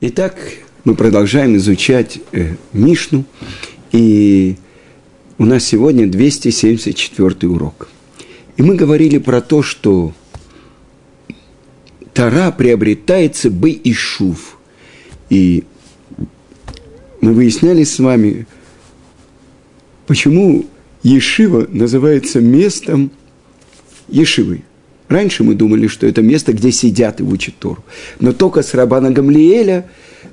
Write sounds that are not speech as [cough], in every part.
Итак, мы продолжаем изучать э, Мишну, и у нас сегодня 274 урок. И мы говорили про то, что Тара приобретается бы и шув. И мы выясняли с вами, почему Ешива называется местом Ешивы. Раньше мы думали, что это место, где сидят и учат Тору. Но только с Рабана Гамлиэля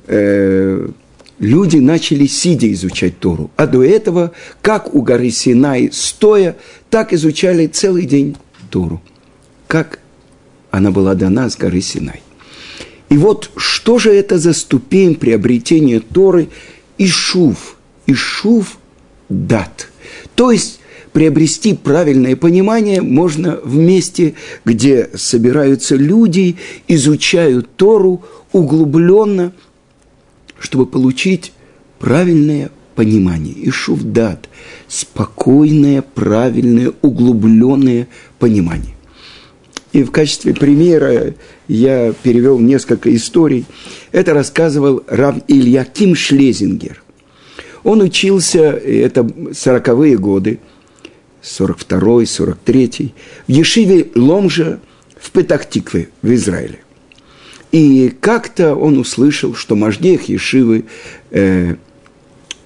э, люди начали сидя изучать Тору. А до этого, как у горы Синай стоя, так изучали целый день Тору. Как она была дана с горы Синай. И вот что же это за ступень приобретения Торы? Ишув. Ишув дат. То есть приобрести правильное понимание можно в месте, где собираются люди, изучают Тору углубленно, чтобы получить правильное понимание. И шувдат – спокойное, правильное, углубленное понимание. И в качестве примера я перевел несколько историй. Это рассказывал Рав Ильяким Шлезингер. Он учился, это 40-е годы – 42-й, 43-й, в Ешиве Ломжа в Петахтикве в Израиле. И как-то он услышал, что Мождех Ешивы, э,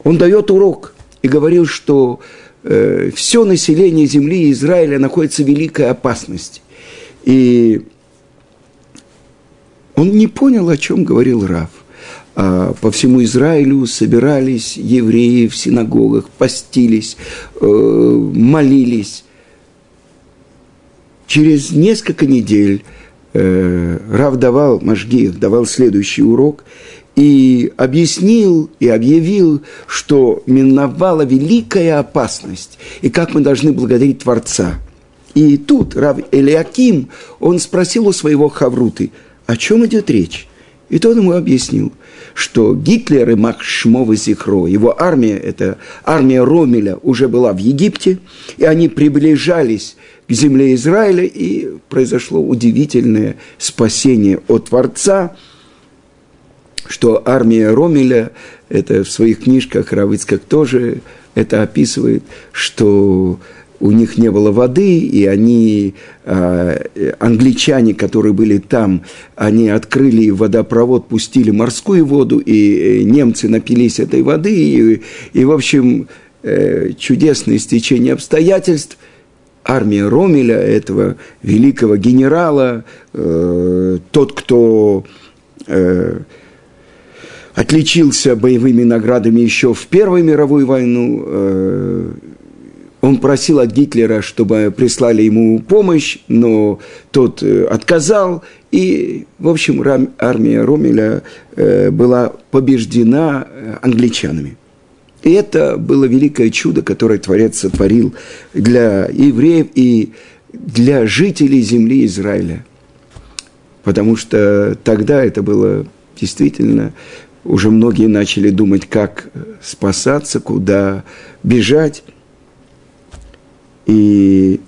он дает урок и говорил, что э, все население земли Израиля находится в великой опасности. И он не понял, о чем говорил Рав. А, по всему Израилю собирались евреи в синагогах, постились, э, молились. Через несколько недель э, Рав давал, Машгиев давал следующий урок и объяснил и объявил, что миновала великая опасность, и как мы должны благодарить Творца. И тут Рав Элиаким, он спросил у своего Хавруты, о чем идет речь. И тот ему объяснил, что Гитлер и Махшмов Зихро, его армия, это армия Ромеля, уже была в Египте, и они приближались к земле Израиля, и произошло удивительное спасение от Творца, что армия Ромеля, это в своих книжках Равыцкак тоже это описывает, что у них не было воды, и они, э, англичане, которые были там, они открыли водопровод, пустили морскую воду, и э, немцы напились этой воды, и, и в общем, э, чудесное стечение обстоятельств. Армия Ромеля, этого великого генерала, тот, кто отличился боевыми наградами еще в Первую мировую войну, он просил от Гитлера, чтобы прислали ему помощь, но тот э, отказал, и, в общем, армия Ромеля э, была побеждена э, англичанами. И это было великое чудо, которое Творец сотворил для евреев и для жителей земли Израиля. Потому что тогда это было действительно, уже многие начали думать, как спасаться, куда бежать. И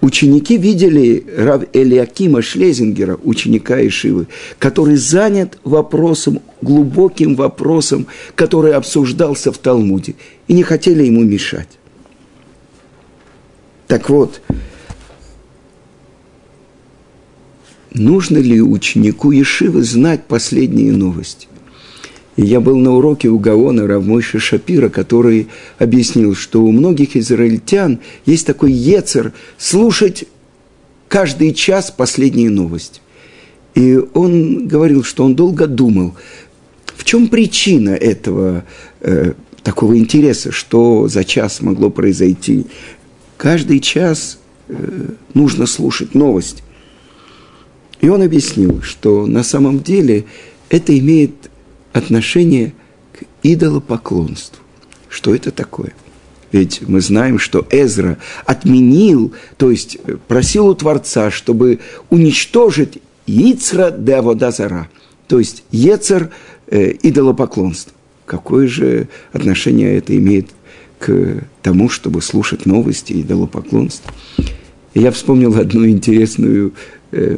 ученики видели Рав Элиакима Шлезингера, ученика Ишивы, который занят вопросом, глубоким вопросом, который обсуждался в Талмуде, и не хотели ему мешать. Так вот, нужно ли ученику Ешивы знать последние новости? И я был на уроке у Гаона Равмойша Шапира, который объяснил, что у многих израильтян есть такой ецер слушать каждый час последние новости. И он говорил, что он долго думал, в чем причина этого э, такого интереса, что за час могло произойти. Каждый час э, нужно слушать новости. И он объяснил, что на самом деле это имеет отношение к идолопоклонству. Что это такое? Ведь мы знаем, что Эзра отменил, то есть э, просил у Творца, чтобы уничтожить Ицра де Аводазара, то есть Ецер э, идолопоклонство. Какое же отношение это имеет к тому, чтобы слушать новости идолопоклонства? Я вспомнил одну интересную, э,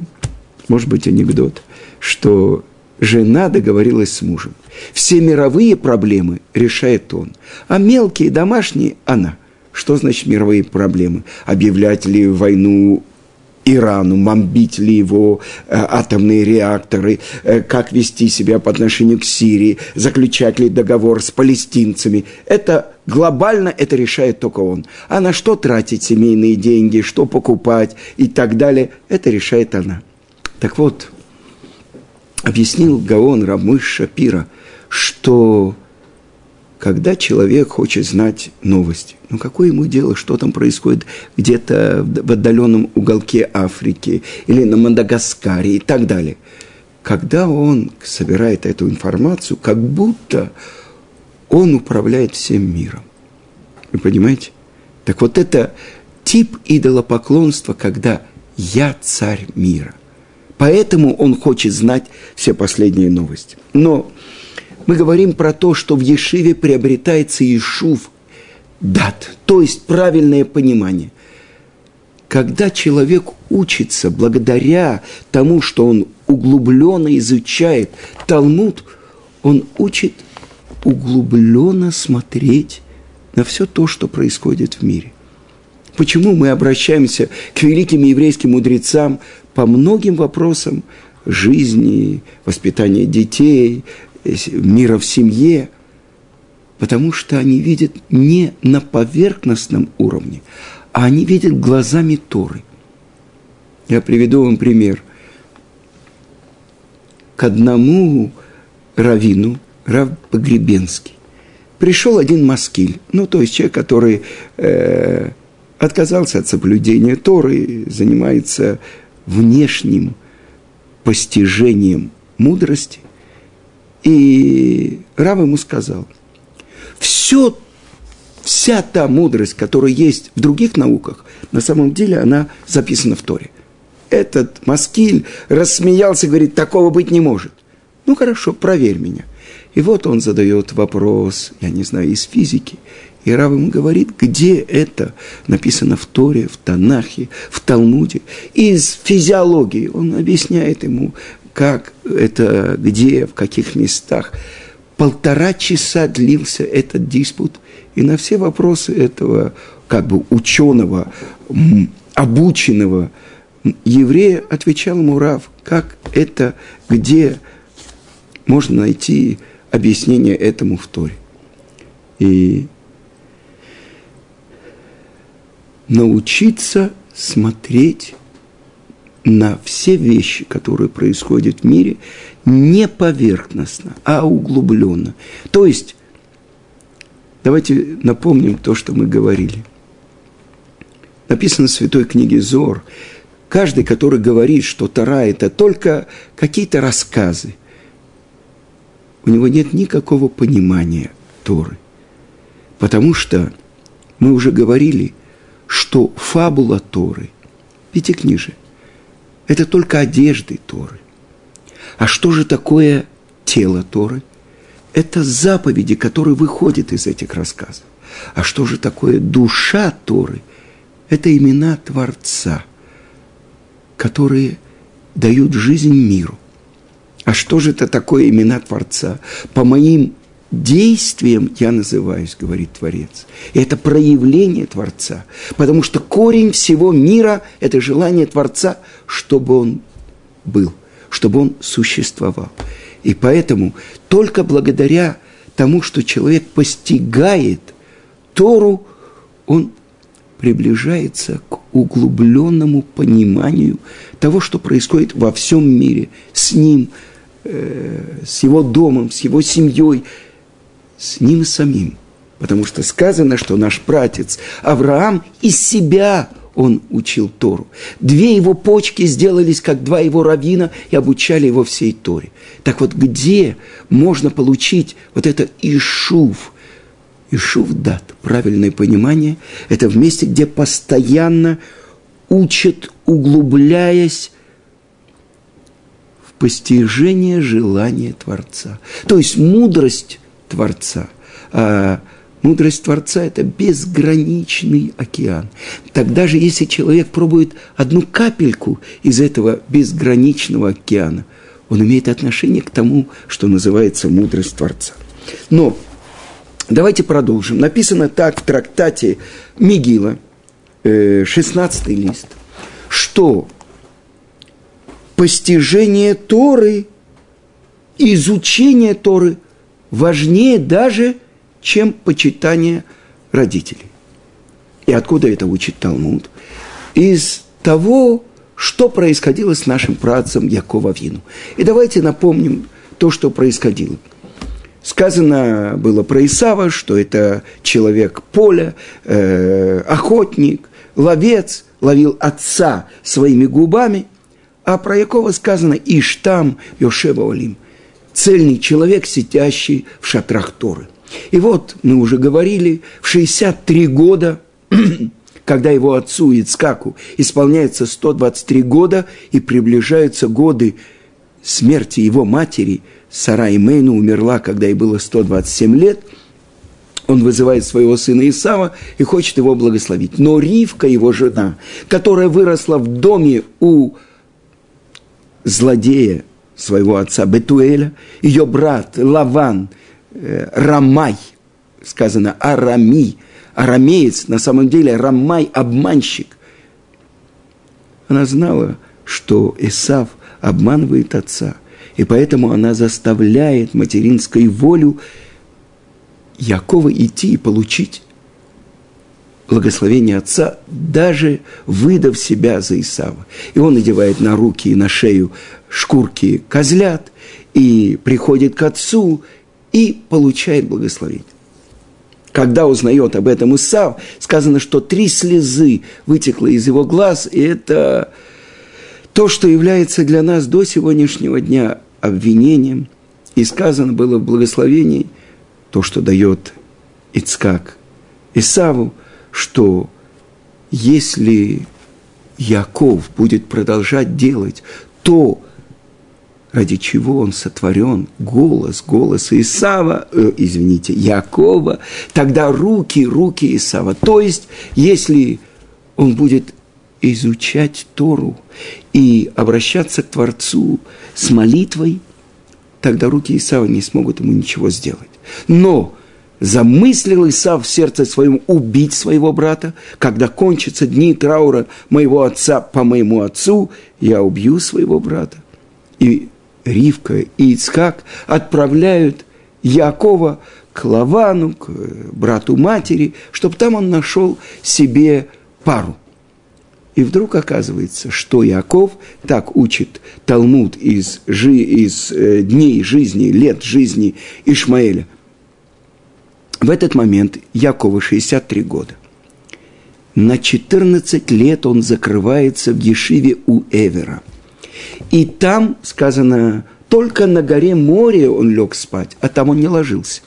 может быть, анекдот, что жена договорилась с мужем. Все мировые проблемы решает он, а мелкие домашние – она. Что значит мировые проблемы? Объявлять ли войну Ирану, бомбить ли его э, атомные реакторы, э, как вести себя по отношению к Сирии, заключать ли договор с палестинцами. Это глобально это решает только он. А на что тратить семейные деньги, что покупать и так далее, это решает она. Так вот, объяснил Гаон Рамыш Шапира, что когда человек хочет знать новости, ну какое ему дело, что там происходит где-то в отдаленном уголке Африки или на Мадагаскаре и так далее. Когда он собирает эту информацию, как будто он управляет всем миром. Вы понимаете? Так вот это тип идолопоклонства, когда я царь мира. Поэтому он хочет знать все последние новости. Но мы говорим про то, что в Ешиве приобретается Ишув дат, то есть правильное понимание. Когда человек учится благодаря тому, что он углубленно изучает Талмуд, он учит углубленно смотреть на все то, что происходит в мире. Почему мы обращаемся к великим еврейским мудрецам по многим вопросам жизни, воспитания детей, мира в семье, потому что они видят не на поверхностном уровне, а они видят глазами Торы. Я приведу вам пример. К одному равину, Рав Погребенский, пришел один маскиль, ну, то есть человек, который э, отказался от соблюдения Торы, занимается внешним постижением мудрости, и Рав ему сказал, все, вся та мудрость, которая есть в других науках, на самом деле она записана в Торе. Этот Маскиль рассмеялся и говорит, такого быть не может. Ну хорошо, проверь меня. И вот он задает вопрос, я не знаю, из физики. И Рав ему говорит, где это написано в Торе, в Танахе, в Талмуде. Из физиологии он объясняет ему, как это, где, в каких местах. Полтора часа длился этот диспут, и на все вопросы этого как бы ученого, обученного еврея отвечал Мурав, как это, где можно найти объяснение этому в Торе. И научиться смотреть на все вещи, которые происходят в мире, не поверхностно, а углубленно. То есть, давайте напомним то, что мы говорили. Написано в Святой книге Зор, каждый, который говорит, что Тара – это только какие-то рассказы, у него нет никакого понимания Торы. Потому что мы уже говорили, что фабула Торы, пятикнижие, это только одежды Торы. А что же такое тело Торы? Это заповеди, которые выходят из этих рассказов. А что же такое душа Торы? Это имена Творца, которые дают жизнь миру. А что же это такое имена Творца? По моим действием я называюсь, говорит Творец. И это проявление Творца. Потому что корень всего мира – это желание Творца, чтобы он был, чтобы он существовал. И поэтому только благодаря тому, что человек постигает Тору, он приближается к углубленному пониманию того, что происходит во всем мире, с ним, э, с его домом, с его семьей, с ним самим. Потому что сказано, что наш пратец Авраам из себя он учил Тору. Две его почки сделались, как два его равина, и обучали его всей Торе. Так вот, где можно получить вот это Ишув? Ишув дат, правильное понимание, это в месте, где постоянно учат, углубляясь в постижение желания Творца. То есть мудрость Творца. А мудрость Творца – это безграничный океан. Так даже если человек пробует одну капельку из этого безграничного океана, он имеет отношение к тому, что называется мудрость Творца. Но давайте продолжим. Написано так в трактате Мигила, 16 э, лист, что постижение Торы, изучение Торы важнее даже, чем почитание родителей. И откуда это учит Талмуд? Из того, что происходило с нашим працем Якова Вину. И давайте напомним то, что происходило. Сказано было про Исава, что это человек поля, э, охотник, ловец, ловил отца своими губами, а про Якова сказано Иштам Йошева Олим, цельный человек, сидящий в шатрах Торы. И вот мы уже говорили, в 63 года [clears throat] когда его отцу Ицкаку исполняется 123 года и приближаются годы смерти его матери, Сара Имейну умерла, когда ей было 127 лет, он вызывает своего сына Исава и хочет его благословить. Но Ривка, его жена, которая выросла в доме у злодея своего отца Бетуэля, ее брат Лаван, э, Рамай, сказано Арами – арамеец, на самом деле Рамай – обманщик. Она знала, что Исав обманывает отца, и поэтому она заставляет материнской волю Якова идти и получить благословение отца, даже выдав себя за Исава. И он надевает на руки и на шею шкурки козлят, и приходит к отцу, и получает благословение когда узнает об этом Исав, сказано, что три слезы вытекло из его глаз, и это то, что является для нас до сегодняшнего дня обвинением. И сказано было в благословении то, что дает Ицкак Исаву, что если Яков будет продолжать делать то, ради чего он сотворен, голос, голос Исава, э, извините, Якова, тогда руки, руки Исава. То есть, если он будет изучать Тору и обращаться к Творцу с молитвой, тогда руки Исава не смогут ему ничего сделать. Но замыслил Исав в сердце своем убить своего брата, когда кончатся дни траура моего отца по моему отцу, я убью своего брата. И Ривка и Ицхак отправляют Якова к Лавану, к брату матери, чтобы там он нашел себе пару. И вдруг оказывается, что Яков, так учит Талмуд из, жи, из э, дней жизни, лет жизни Ишмаэля. В этот момент Якову 63 года. На 14 лет он закрывается в Ешиве у Эвера – и там сказано, только на горе море он лег спать, а там он не ложился.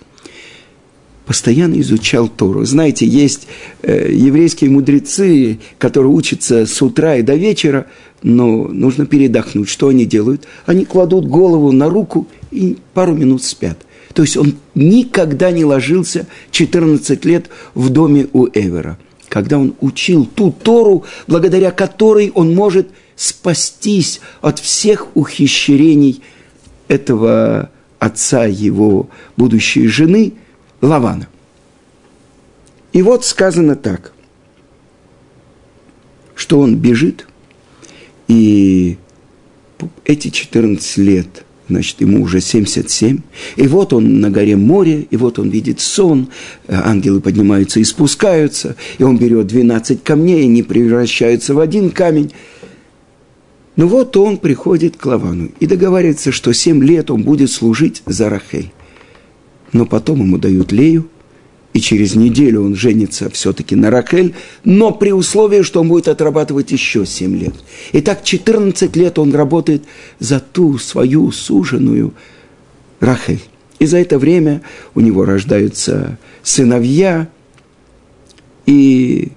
Постоянно изучал Тору. Знаете, есть э, еврейские мудрецы, которые учатся с утра и до вечера, но нужно передохнуть. Что они делают? Они кладут голову на руку и пару минут спят. То есть он никогда не ложился 14 лет в доме у Эвера, когда он учил ту Тору, благодаря которой он может – спастись от всех ухищрений этого отца его будущей жены Лавана. И вот сказано так, что он бежит, и эти 14 лет, значит, ему уже 77, и вот он на горе море, и вот он видит сон, ангелы поднимаются и спускаются, и он берет 12 камней, и они превращаются в один камень, ну вот он приходит к Лавану и договаривается, что семь лет он будет служить за Рахель. Но потом ему дают Лею, и через неделю он женится все-таки на Рахель, но при условии, что он будет отрабатывать еще семь лет. И так 14 лет он работает за ту свою суженую Рахель. И за это время у него рождаются сыновья, и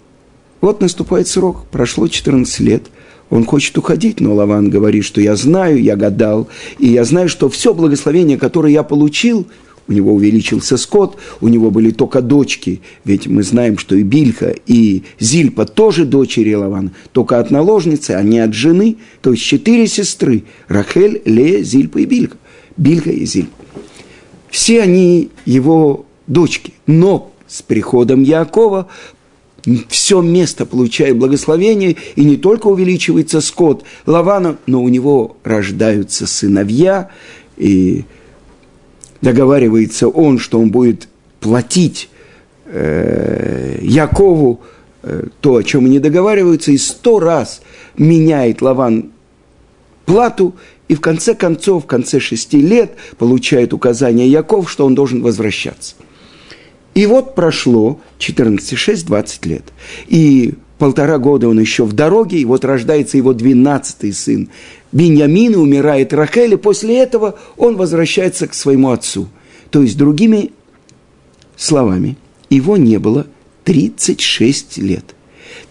вот наступает срок, прошло 14 лет – он хочет уходить, но Лаван говорит, что я знаю, я гадал, и я знаю, что все благословение, которое я получил, у него увеличился скот, у него были только дочки, ведь мы знаем, что и Бильха, и Зильпа тоже дочери Лавана, только от наложницы, а не от жены, то есть четыре сестры, Рахель, Лея, Зильпа и Бильха, Бильха и Зильпа. Все они его дочки, но с приходом Якова все место получает благословение, и не только увеличивается скот Лавана, но у него рождаются сыновья, и договаривается он, что он будет платить э, Якову э, то, о чем они договариваются, и сто раз меняет Лаван плату, и в конце концов, в конце шести лет получает указание Яков, что он должен возвращаться. И вот прошло 14, 20 лет. И полтора года он еще в дороге, и вот рождается его двенадцатый сын. Беньямин, умирает Рахель, и после этого он возвращается к своему отцу. То есть, другими словами, его не было 36 лет.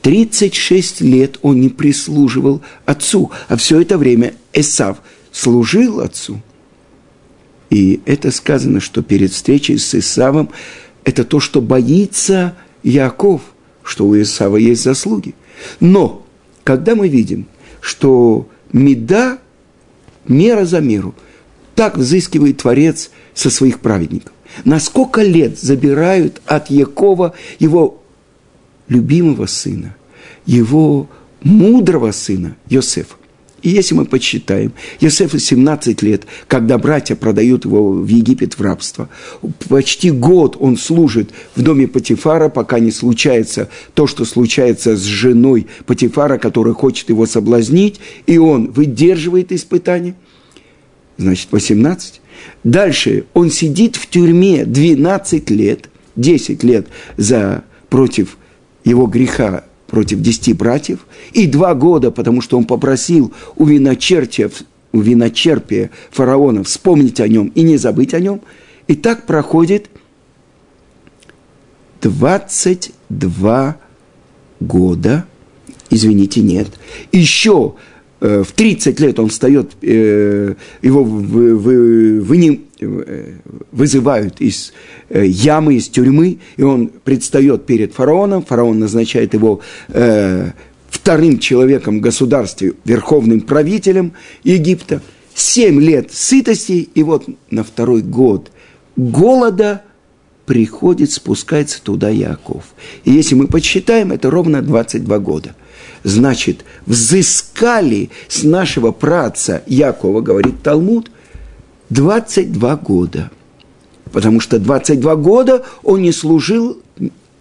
36 лет он не прислуживал отцу, а все это время Эсав служил отцу. И это сказано, что перед встречей с Исавом это то, что боится Яков, что у Исава есть заслуги. Но, когда мы видим, что меда, мера за меру, так взыскивает Творец со своих праведников. На сколько лет забирают от Якова его любимого сына, его мудрого сына Йосефа. И если мы подсчитаем, Йосефу 17 лет, когда братья продают его в Египет в рабство, почти год он служит в доме Патифара, пока не случается то, что случается с женой Патифара, которая хочет его соблазнить, и он выдерживает испытания. Значит, 18. Дальше он сидит в тюрьме 12 лет, 10 лет за против его греха против десяти братьев, и два года, потому что он попросил у виночерпия, у виночерпия фараона вспомнить о нем и не забыть о нем. И так проходит 22 года, извините, нет, еще в 30 лет он встает, э, его вы, вы, вы э, вызывают из ямы, из тюрьмы, и он предстает перед фараоном, фараон назначает его вторым человеком в государстве, верховным правителем Египта. Семь лет сытости, и вот на второй год голода приходит, спускается туда Яков. И если мы подсчитаем, это ровно 22 года – значит, взыскали с нашего праца Якова, говорит Талмуд, 22 года. Потому что 22 года он не служил,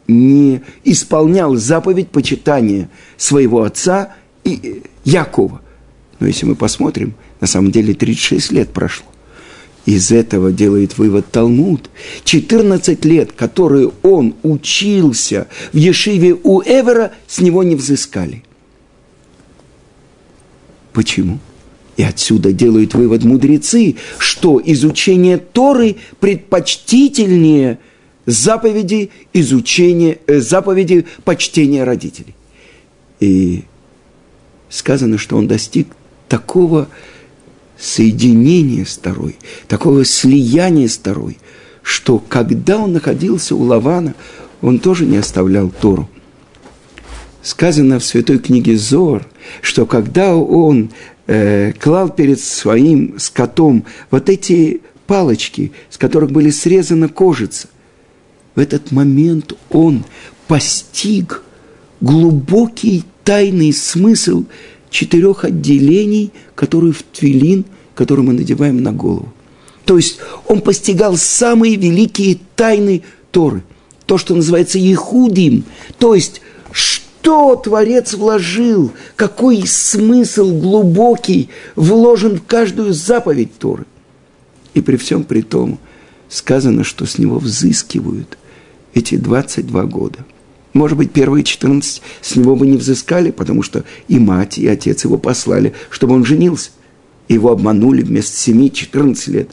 не исполнял заповедь почитания своего отца и Якова. Но если мы посмотрим, на самом деле 36 лет прошло. Из этого делает вывод Талмуд. 14 лет, которые он учился в Ешиве у Эвера, с него не взыскали – Почему? И отсюда делают вывод мудрецы, что изучение Торы предпочтительнее заповеди изучения, э, заповеди почтения родителей. И сказано, что он достиг такого соединения с Торой, такого слияния с Торой, что когда он находился у Лавана, он тоже не оставлял Тору сказано в святой книге Зор, что когда он э, клал перед своим скотом вот эти палочки, с которых были срезаны кожица, в этот момент он постиг глубокий тайный смысл четырех отделений, которые в твилин, который мы надеваем на голову. То есть он постигал самые великие тайны Торы. То, что называется Ехудим. То есть, что Творец вложил, какой смысл глубокий вложен в каждую заповедь Торы. И при всем при том сказано, что с него взыскивают эти 22 года. Может быть, первые 14 с него бы не взыскали, потому что и мать, и отец его послали, чтобы он женился. Его обманули вместо 7-14 лет,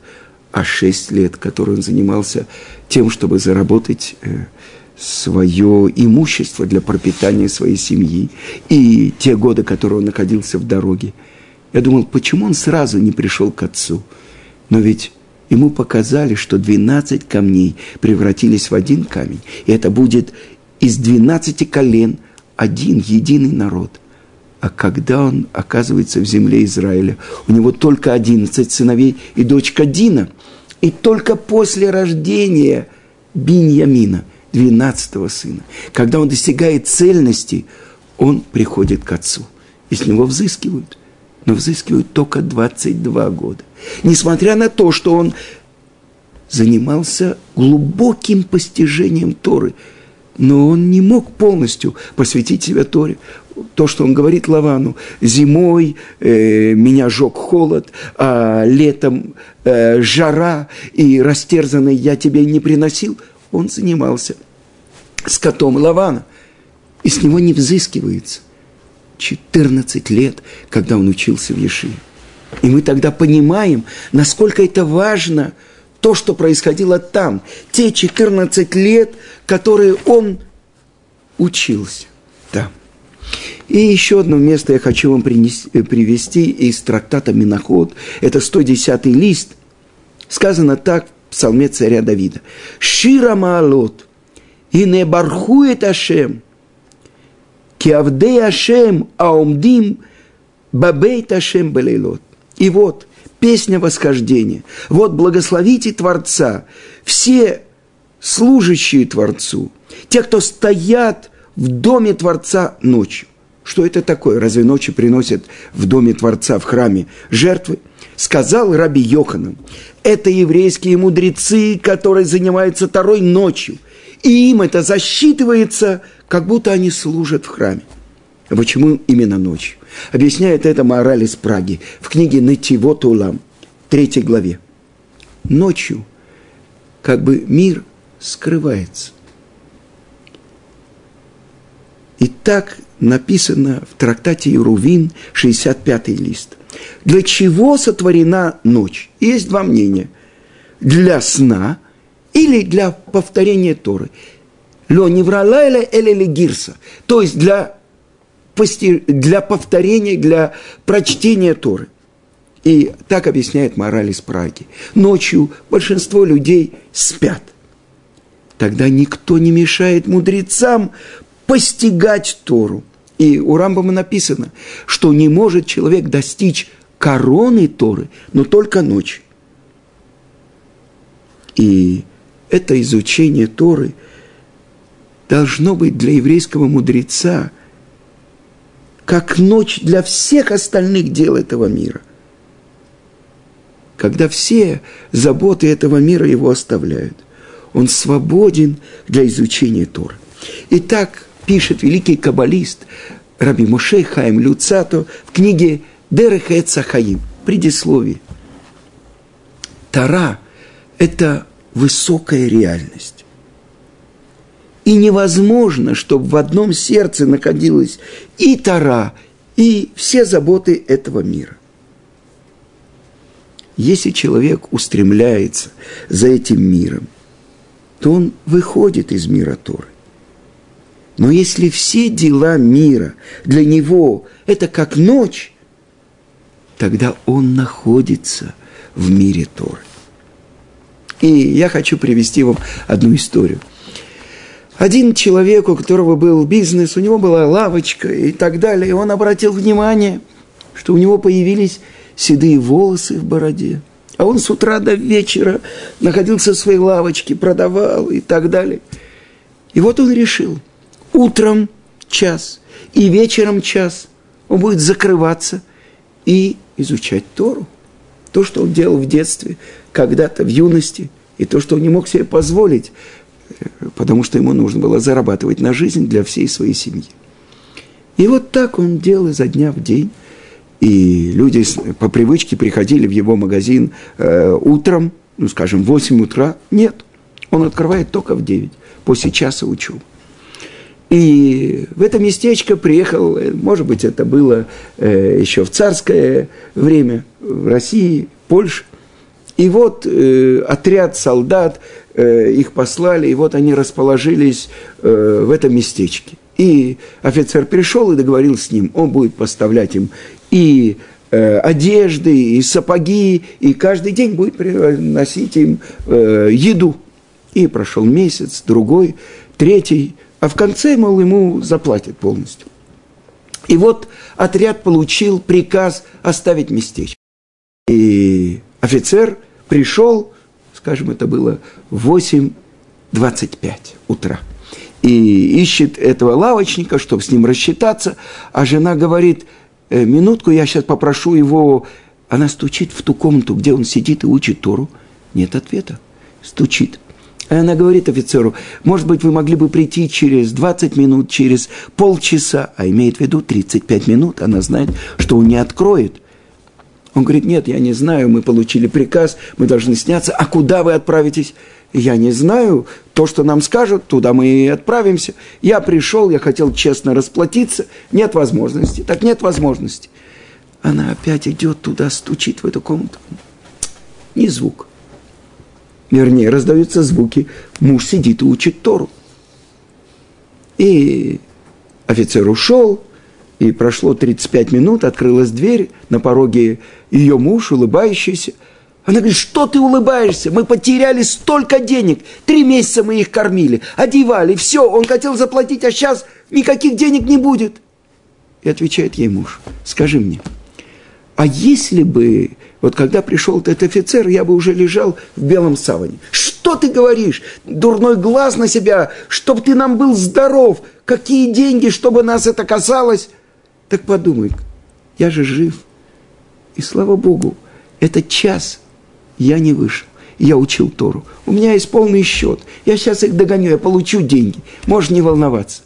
а 6 лет, которые он занимался тем, чтобы заработать э, свое имущество для пропитания своей семьи и те годы, которые он находился в дороге. Я думал, почему он сразу не пришел к отцу? Но ведь Ему показали, что 12 камней превратились в один камень. И это будет из 12 колен один единый народ. А когда он оказывается в земле Израиля, у него только 11 сыновей и дочка Дина. И только после рождения Биньямина, 12 сына, когда он достигает цельности, он приходит к отцу. И с него взыскивают. Но взыскивают только 22 года. Несмотря на то, что он занимался глубоким постижением Торы, но он не мог полностью посвятить себя Торе. То, что он говорит Лавану, зимой э, меня жег холод, а летом э, жара и растерзанный я тебе не приносил, он занимался с котом Лавана, и с него не взыскивается. 14 лет, когда он учился в Ешиве. И мы тогда понимаем, насколько это важно, то, что происходило там, те 14 лет, которые он учился там. И еще одно место я хочу вам принести, привести из трактата Миноход. Это 110 лист. Сказано так псалме царя Давида. «Шира маалот, и не бархует Ашем, киавдей Ашем, аумдим бабейт Ашем белейлот». И вот песня восхождения. Вот благословите Творца, все служащие Творцу, те, кто стоят в доме Творца ночью. Что это такое? Разве ночью приносят в доме Творца, в храме жертвы? Сказал Раби Йоханан, это еврейские мудрецы, которые занимаются второй ночью. И им это засчитывается, как будто они служат в храме. Почему именно ночью? Объясняет это мораль из Праги в книге «Нативот Улам», третьей главе. Ночью как бы мир скрывается. И так написано в трактате Ирувин, 65-й лист. Для чего сотворена ночь? Есть два мнения. Для сна или для повторения Торы. Ло невралайля или гирса. То есть для для повторения, для прочтения Торы. И так объясняет мораль из Праги. Ночью большинство людей спят. Тогда никто не мешает мудрецам постигать Тору. И у Рамбама написано, что не может человек достичь короны Торы, но только ночью. И это изучение Торы должно быть для еврейского мудреца – как ночь для всех остальных дел этого мира. Когда все заботы этого мира его оставляют, он свободен для изучения Торы. И так пишет великий каббалист Раби Мушей Хаим Люцато в книге Дерех Хаим, предисловие. Тара – это высокая реальность. И невозможно, чтобы в одном сердце находилась и Тара, и все заботы этого мира. Если человек устремляется за этим миром, то он выходит из мира Торы. Но если все дела мира для него это как ночь, тогда он находится в мире Торы. И я хочу привести вам одну историю. Один человек, у которого был бизнес, у него была лавочка и так далее, и он обратил внимание, что у него появились седые волосы в бороде. А он с утра до вечера находился в своей лавочке, продавал и так далее. И вот он решил, утром час и вечером час он будет закрываться и изучать Тору. То, что он делал в детстве, когда-то, в юности, и то, что он не мог себе позволить потому что ему нужно было зарабатывать на жизнь для всей своей семьи. И вот так он делал изо дня в день. И люди по привычке приходили в его магазин э, утром, ну, скажем, в 8 утра. Нет, он открывает только в 9, после часа учу. И в это местечко приехал, э, может быть, это было э, еще в царское время, в России, Польше. И вот э, отряд солдат Э, их послали, и вот они расположились э, в этом местечке. И офицер пришел и договорился с ним, он будет поставлять им и э, одежды, и сапоги, и каждый день будет приносить им э, еду. И прошел месяц, другой, третий, а в конце, мол, ему заплатят полностью. И вот отряд получил приказ оставить местечко. И офицер пришел, скажем, это было 8.25 утра, и ищет этого лавочника, чтобы с ним рассчитаться, а жена говорит, «Э, минутку, я сейчас попрошу его, она стучит в ту комнату, где он сидит и учит Тору, нет ответа, стучит – и она говорит офицеру, может быть, вы могли бы прийти через 20 минут, через полчаса, а имеет в виду 35 минут, она знает, что он не откроет. Он говорит, нет, я не знаю, мы получили приказ, мы должны сняться, а куда вы отправитесь? Я не знаю, то, что нам скажут, туда мы и отправимся. Я пришел, я хотел честно расплатиться, нет возможности, так нет возможности. Она опять идет туда, стучит в эту комнату. Ни звук вернее, раздаются звуки, муж сидит и учит Тору. И офицер ушел, и прошло 35 минут, открылась дверь, на пороге ее муж, улыбающийся. Она говорит, что ты улыбаешься? Мы потеряли столько денег. Три месяца мы их кормили, одевали, все. Он хотел заплатить, а сейчас никаких денег не будет. И отвечает ей муж, скажи мне, а если бы вот когда пришел этот офицер, я бы уже лежал в белом саване. Что ты говоришь? Дурной глаз на себя, чтоб ты нам был здоров. Какие деньги, чтобы нас это касалось? Так подумай, я же жив. И слава Богу, этот час я не вышел. Я учил Тору. У меня есть полный счет. Я сейчас их догоню, я получу деньги. Можешь не волноваться.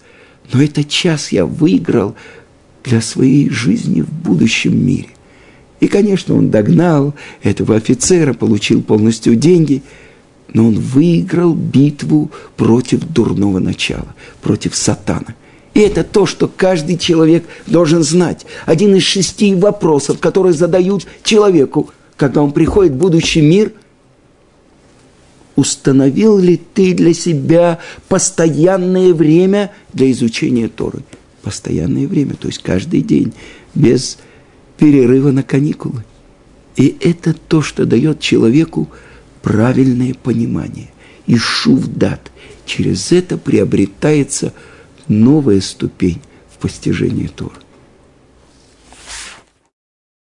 Но этот час я выиграл для своей жизни в будущем мире. И, конечно, он догнал этого офицера, получил полностью деньги, но он выиграл битву против дурного начала, против сатана. И это то, что каждый человек должен знать. Один из шести вопросов, которые задают человеку, когда он приходит в будущий мир – установил ли ты для себя постоянное время для изучения Торы? Постоянное время, то есть каждый день, без перерыва на каникулы. И это то, что дает человеку правильное понимание. И шувдат. Через это приобретается новая ступень в постижении Тора.